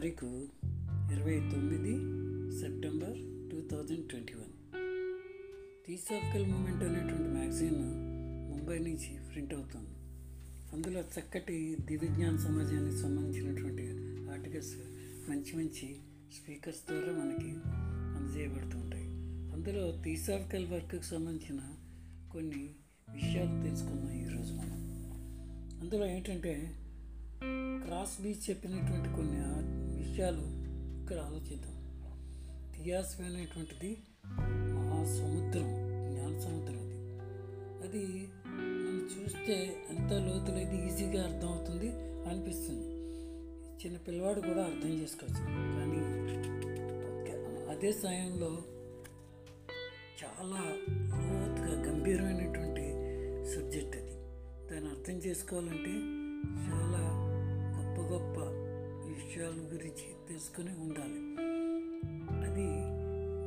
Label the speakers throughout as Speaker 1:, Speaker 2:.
Speaker 1: తారీఖు ఇరవై తొమ్మిది September two thousand twenty one. Theosophical movement అనేటువంటి మ్యాగజైన్ ముంబై నుంచి ప్రింట్ అవుతుంది. అందులో చక్కటి దివ్యజ్ఞాన సమాజానికి సంబంధించినటువంటి ఆర్టికల్స్ మంచి మంచి స్పీకర్స్ ద్వారా మనకి అందజేయబడుతుంటాయి అందులో థీసాఫికల్ వర్క్కి సంబంధించిన కొన్ని విషయాలు తెలుసుకుందాం ఈరోజు మనం. అందులో ఏంటంటే క్రాస్ బీచ్ చెప్పినటువంటి కొన్ని విషయాలు ఇక్కడ ఆలోచిద్దాం. థియాస్ఫీ అనేటువంటిది మహాసముద్రం జ్ఞాన సముద్రం అది. అది మనం చూస్తే ఎంత లోతులైతే ఈజీగా అర్థమవుతుంది అనిపిస్తుంది. చిన్న పిల్లవాడు కూడా అర్థం చేసుకోవచ్చు. కానీ అదే సమయంలో చాలా లోతుగా గంభీరమైనటువంటి సబ్జెక్ట్ అది. దాన్ని అర్థం చేసుకోవాలంటే చాలా గొప్ప గొప్ప విషయాల గురించి తెలుసుకుని ఉండాలి. అది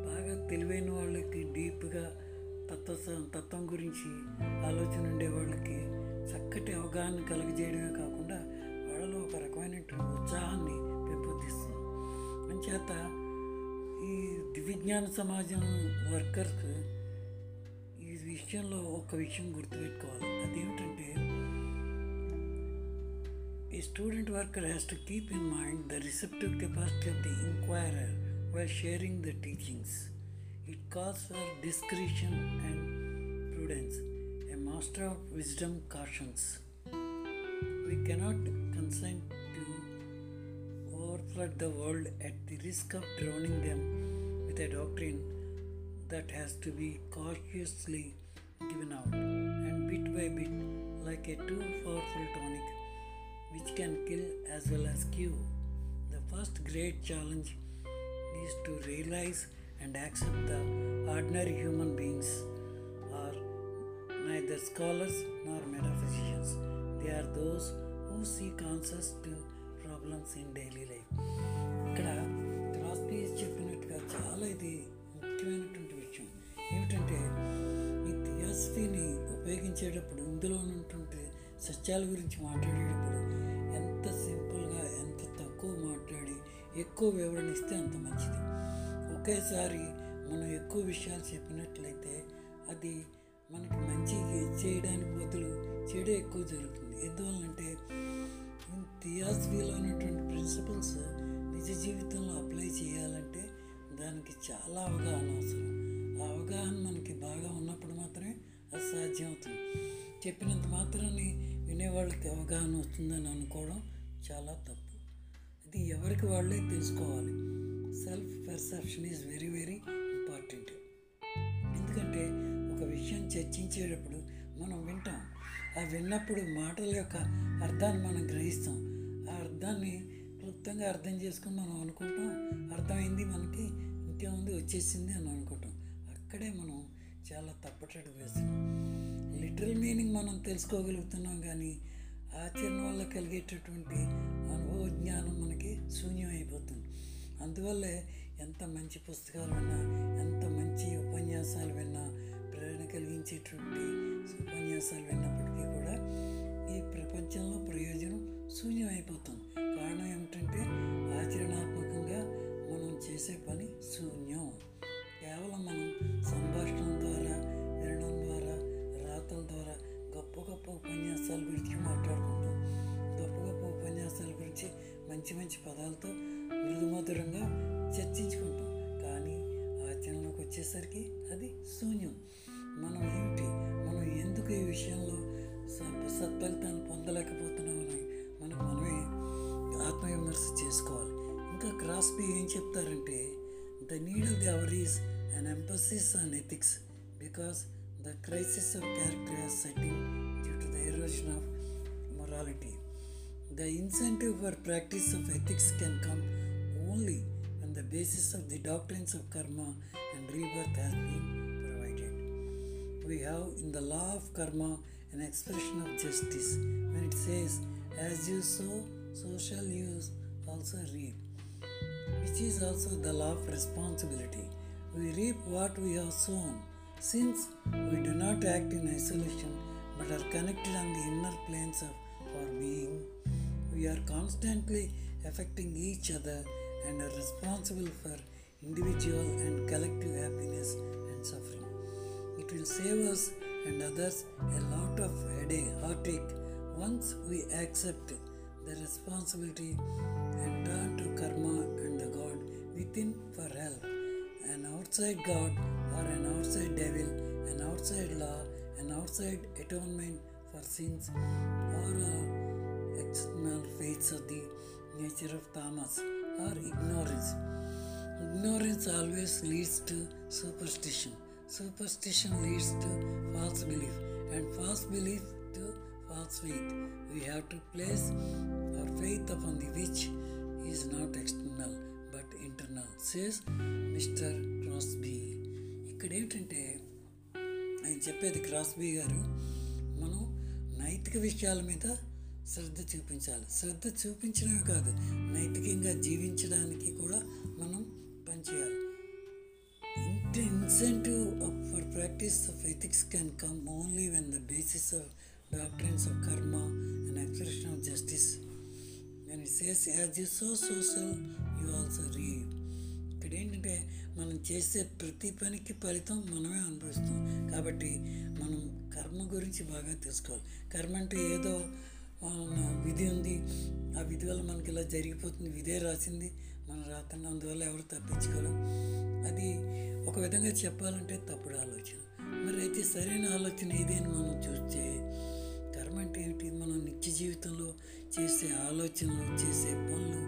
Speaker 1: బాగా తెలివైన వాళ్ళకి డీప్గా తత్వ తత్వం గురించి ఆలోచన ఉండే వాళ్ళకి చక్కటి అవగాహన కలుగజేయడమే కాకుండా వాళ్ళలో ఒక రకమైనటువంటి ఉత్సాహాన్ని పెంపొందిస్తుంది. అంచేత ఈ దివ్యజ్ఞాన సమాజం వర్కర్స్ ఈ విషయంలో ఒక విషయం గుర్తుపెట్టుకోవాలి. అది student worker has to keep in mind the receptive capacity of the inquirer while sharing the teachings. It calls for discretion and prudence. A master of wisdom cautions. We cannot consent to overflood the world at the risk of drowning them with a doctrine that has to be cautiously given out and bit by bit like a too powerful tonic which can kill as well as cure. The first great challenge is to realize and accept the ordinary human beings are neither scholars nor metaphysicians. They are those who seek answers to problems in daily life. ఇక్కడ Crosby చెప్పినట్టుగా చాలా ఇది ముఖ్యమైనటువంటి విషయం ఏమిటంటే ఈ థియాసఫీని ఉపయోగించేటప్పుడు ఇందులో ఉన్నటువంటి సత్యాల గురించి మాట్లాడేటప్పుడు ఎక్కువ వివరణ ఇస్తే అంత మంచిది. ఒకేసారి మనం ఎక్కువ విషయాలు చెప్పినట్లయితే అది మనకి మంచి చేయడానికి బదులు చెడే ఎక్కువ జరుగుతుంది. ఎందువల్లంటే థియాసఫీలో ఉన్నటువంటి ప్రిన్సిపల్స్ నిజ జీవితంలో అప్లై చేయాలంటే దానికి చాలా అవగాహన అవసరం. ఆ అవగాహన మనకి బాగా ఉన్నప్పుడు మాత్రమే అది సాధ్యమవుతుంది. చెప్పినంత మాత్రాన్ని వినేవాళ్ళకి అవగాహన వస్తుందని అనుకోవడం చాలా తప్పు. ఇది ఎవరికి వాళ్ళే తెలుసుకోవాలి. Self perception is very very important ఎందుకంటే ఒక విషయం చర్చించేటప్పుడు మనం వింటాం. ఆ విన్నప్పుడు మాటల యొక్క అర్థాన్ని మనం గ్రహిస్తాం. ఆ అర్థాన్ని క్లుప్తంగా అర్థం చేసుకుని మనం అనుకుంటాం. అర్థమైంది మనకి ఇంకేముంది వచ్చేసింది అని అనుకుంటాం. అక్కడే మనం చాలా తప్పటడుగు వేస్తున్నాం లిటరల్ మీనింగ్ మనం తెలుసుకోగలుగుతున్నాం కానీ ఆచరణ వల్ల కలిగేటటువంటి అనుభవ జ్ఞానం శూన్యం అయిపోతుంది అందువల్లే ఎంత మంచి పుస్తకాలు విన్నా ఎంత మంచి ఉపన్యాసాలు విన్నా ప్రేరణ కలిగించేటువంటి ఉపన్యాసాలు విన్నప్పటికీ కూడా ఈ ప్రపంచంలో ప్రయోజనం శూన్యం అయిపోతుంది కారణం ఏమిటంటే ఆచరణాత్మక సుమధురంగా చర్చించుకుంటాం కానీ ఆచరణలోకి వచ్చేసరికి అది శూన్యం. మనం ఏమిటి? మనం ఎందుకు ఈ విషయంలో సత్ఫలితాన్ని పొందలేకపోతున్నాం పొందలేకపోతున్నామని మనకు మనమే ఆత్మవిమర్శ చేసుకోవాలి. ఇంకా క్రాస్బీ ఏం చెప్తారంటే the need of the hour is an emphasis on ethics because the crisis of character has set in due to the erosion of morality. The incentive for practice of ethics only when the basis of the doctrines of karma and rebirth has been provided. We have in the law of karma an expression of justice when it says, As you sow, so shall you also reap, which is also the law of responsibility. We reap what we have sown. Since we do not act in isolation but are connected on the inner planes of our being, we are constantly affecting each other and are responsible for individual and collective happiness and suffering. It will save us and others a lot of headache, heartache once we accept the responsibility and turn to karma and the God within for help. An outside God or an outside devil, an outside law, an outside atonement for sins, or external fates of the nature of tamas or ignorance. Ignorance always leads to superstition. Superstition leads to false belief, and false belief to false faith. We have to place our faith upon the which is not external but internal, says Mr. Crosby. ఇక్కడ ఏంటంటే ఆయన చెప్పేది క్రాస్బీ గారు మనం నైతిక విషయాల మీద శ్రద్ధ చూపించాలి. శ్రద్ధ చూపించడమే కాదు నైతికంగా జీవించడానికి కూడా మనం పనిచేయాలి. Incentive for practice of ethics can come only when the basis of doctrines of karma and expression of justice and says as you so shall you also reap ఇక్కడ ఏంటంటే మనం చేసే ప్రతి పనికి ఫలితం మనమే అనుభవిస్తాం. కాబట్టి మనం కర్మ గురించి బాగా తెలుసుకోవాలి. కర్మ అంటే ఏదో విధి ఉంది. ఆ విధి వల్ల మనకి ఇలా జరిగిపోతుంది. విధే రాసింది మన రాత్రి అందువల్ల ఎవరు తప్పించుకోలేం అది ఒక విధంగా చెప్పాలంటే తప్పుడు ఆలోచన. మరి అయితే సరైన ఆలోచన ఏది అని మనం చూస్తే కర్మ అంటే ఏమిటి మనం నిత్య జీవితంలో చేసే ఆలోచనలు చేసే పనులు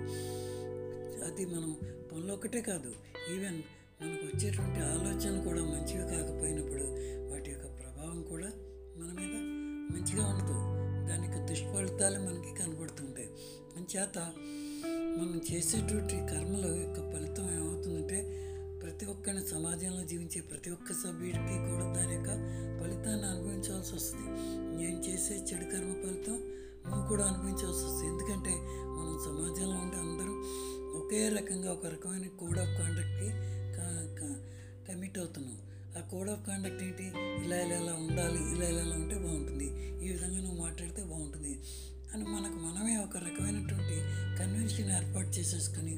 Speaker 1: అది మనం పనులు ఒకటే కాదు. ఈవెన్ మనకు వచ్చేటువంటి ఆలోచనలు కూడా మంచివి కాకపోయినప్పుడు వాటి యొక్క ప్రభావం కూడా మన మీద మంచిగా ఉండదు. దుష్ఫలితాలు మనకి కనబడుతుంటాయి. అంచేత మనం చేసేటువంటి కర్మల యొక్క ఫలితం ఏమవుతుందంటే ప్రతి ఒక్కరిని సమాజంలో జీవించే ప్రతి ఒక్క సభ్యుడికి కూడా దాని యొక్క ఫలితాన్ని అనుభవించాల్సి వస్తుంది. నేను చేసే చెడు కర్మ ఫలితం నువ్వు కూడా అనుభవించాల్సి వస్తుంది. ఎందుకంటే మనం సమాజంలో ఉండే అందరూ ఒకే రకంగా ఒక రకమైన కోడ్ ఆఫ్ కాండక్ట్కి కమిట్ అవుతున్నాం. ఆ కోడ్ ఆఫ్ కాండక్ట్ ఏంటి? ఇలా ఇలా ఇలా ఉండాలి ఇలా ఇలా ఇలా ఉంటే బాగుంటుంది. ఈ విధంగా నువ్వు మాట్లాడితే బాగుంటుంది. అని మనకు మనమే ఒక రకమైనటువంటి కన్వెన్షన్ ఏర్పాటు చేసేసుకొని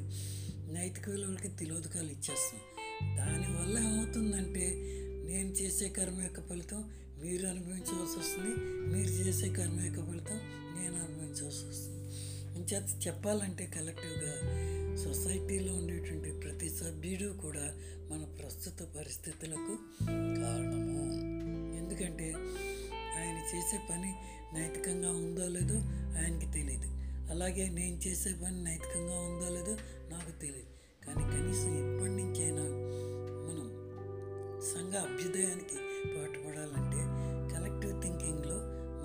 Speaker 1: నైతిక విలువలకి తిలోదకాలు ఇచ్చేస్తాం. దానివల్ల ఏమవుతుందంటే నేను చేసే కర్మ యొక్క ఫలితం మీరు అనుభవించవలసి వస్తుంది. మీరు చేసే కర్మ యొక్క ఫలితం నేను అనుభవించవలసి వస్తుంది. ఇంచేత చెప్పాలంటే కలెక్టివ్గా సొసైటీలో ఉండేటువంటి ప్రతి సభ్యుడు కూడా మన ప్రస్తుత పరిస్థితులకు కారణము. ఎందుకంటే ఆయన చేసే పని నైతికంగా ఉందో లేదో ఆయనకి తెలియదు అలాగే నేను చేసే పని నైతికంగా ఉందో లేదో నాకు తెలియదు కానీ కనీసం ఇప్పటి నుంచైనా మనం సంఘ అభ్యుదయానికి పాటుపడాలంటే కలెక్టివ్ థింకింగ్లో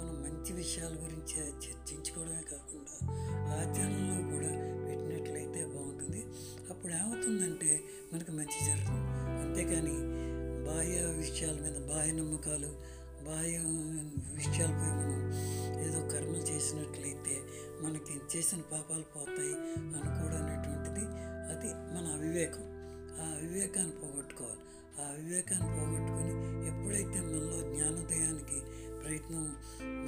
Speaker 1: మనం మంచి విషయాల గురించి చర్చించుకోవడమే కాకుండా ఆచరణలో కూడా పెట్టినట్లయితే బాగుంటుంది. అప్పుడు ఏమవుతుందంటే మనకు మంచి జరుగుతుంది అంతేకాని బాహ్య విషయాల మీద బాహ్య నమ్మకాలు బాహ్య విషయాలపై మనం ఏదో కర్మలు చేసినట్లయితే మనకి చేసిన పాపాలు పోతాయి అనుకోవడం అనేటువంటిది అది మన అవివేకం. ఆ అవివేకాన్ని పోగొట్టుకోవాలి. ఆ అవివేకాన్ని పోగొట్టుకొని ఎప్పుడైతే మనలో జ్ఞానోదయానికి ప్రయత్నం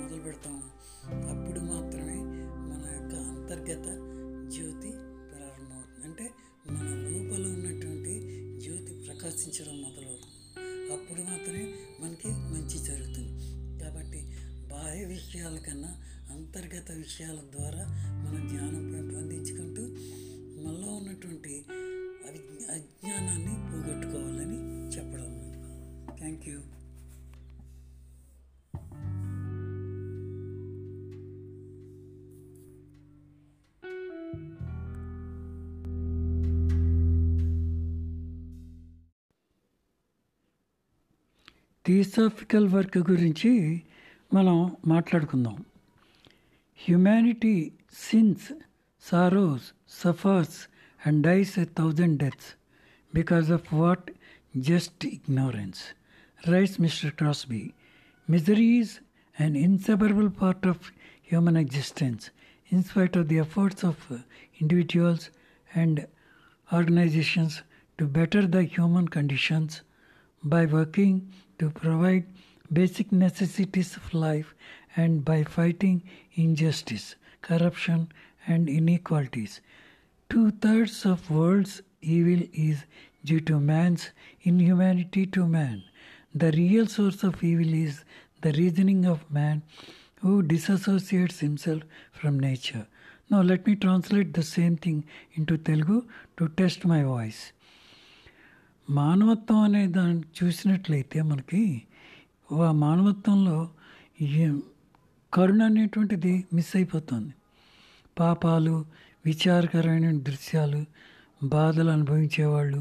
Speaker 1: మొదలు పెడతాము అప్పుడు మాత్రమే మన యొక్క అంతర్గత జ్యోతి ప్రారంభమవుతుంది. అంటే మన లోపల ఉన్నటువంటి జ్యోతి ప్రకాశించడం మొదలవుతుంది. అప్పుడు మాత్రమే మనకి మంచి జరుగుతుంది. కాబట్టి బాహ్య విషయాల కన్నా అంతర్గత విషయాల ద్వారా మన జ్ఞానం పెంపొందించుకుంటూ మనలో ఉన్నటువంటి అవి అజ్ఞానాన్ని పోగొట్టుకోవాలని చెప్పడం. థ్యాంక్ యూ థియోసాఫికల్ వర్క్ గురించి మనం మాట్లాడుకుందాం humanity since sorrows suffers and dies a thousand deaths because of what just ignorance rice Mr Crosby misery is an inseparable part of human existence, in spite of the efforts of uh, individuals and organizations to better the human conditions by working to provide basic necessities of life and by fighting injustice, corruption, and inequalities. Two thirds of world's evil is due to man's inhumanity to man. The real source of evil is the reasoning of man who disassociates himself from nature. Now, let me translate the same thing into Telugu to test my voice. మానవత్వం అనే దాన్ని చూసినట్లయితే మనకి ఆ మానవత్వంలో కరుణ అనేటువంటిది miss అయిపోతుంది. పాపాలు విచారకరమైన దృశ్యాలు బాధలు అనుభవించేవాళ్ళు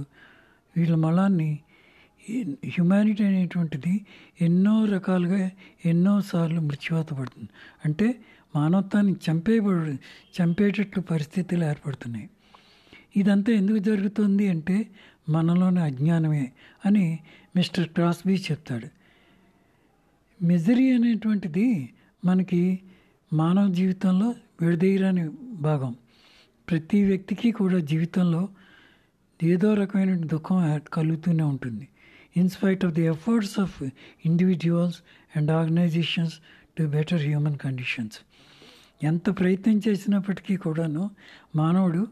Speaker 1: వీళ్ళ మలాన్ని హ్యుమానిటీ అనేటువంటిది ఎన్నో రకాలుగా ఎన్నోసార్లు మృత్యువాత పడుతుంది. అంటే మానవత్వాన్ని చంపేయబడు చంపేటట్లు పరిస్థితులు ఏర్పడుతున్నాయి. ఇదంతా ఎందుకు జరుగుతుంది అంటే మనలోని అజ్ఞానమే అని మిస్టర్ క్రాస్బీ చెప్తాడు. మిజరీ అనేటువంటిది మనకి మానవ జీవితంలో విడదీయరాని భాగం. ప్రతి వ్యక్తికి కూడా జీవితంలో ఏదో రకమైన దుఃఖం కలుగుతూనే ఉంటుంది. In spite of the efforts of individuals and organisations to better human conditions ఎంత ప్రయత్నం చేసినప్పటికీ కూడాను మానవుడు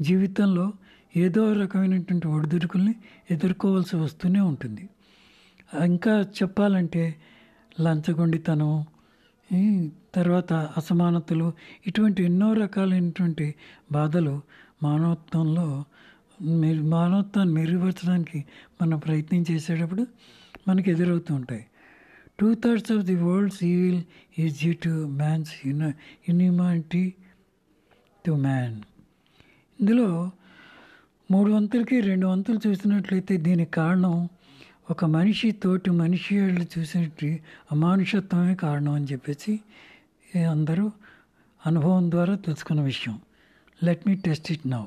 Speaker 1: జీవితంలో ఏదో రకమైనటువంటి ఒడిదుడుకుల్ని ఎదుర్కోవాల్సి వస్తూనే ఉంటుంది. ఇంకా చెప్పాలంటే లంచగొండితనం ఈ తర్వాత అసమానతలు ఇటువంటి ఎన్నో రకాలైనటువంటి బాధలు మానవత్వంలో మెరు మానవత్వాన్ని మెరుగుపరచడానికి మనం ప్రయత్నం చేసేటప్పుడు మనకి ఎదురవుతూ ఉంటాయి. Two thirds of the world's evil is due to man's inhumanity to man ఇందులో మూడు వంతులకి రెండు వంతులు చూసినట్లయితే దీనికి కారణం ఒక మనిషి తోటి మనిషి వాళ్ళు చూసినట్టు అమానుషత్వమే కారణం అని చెప్పేసి అందరూ అనుభవం ద్వారా తెలుసుకున్న విషయం. Let me test it now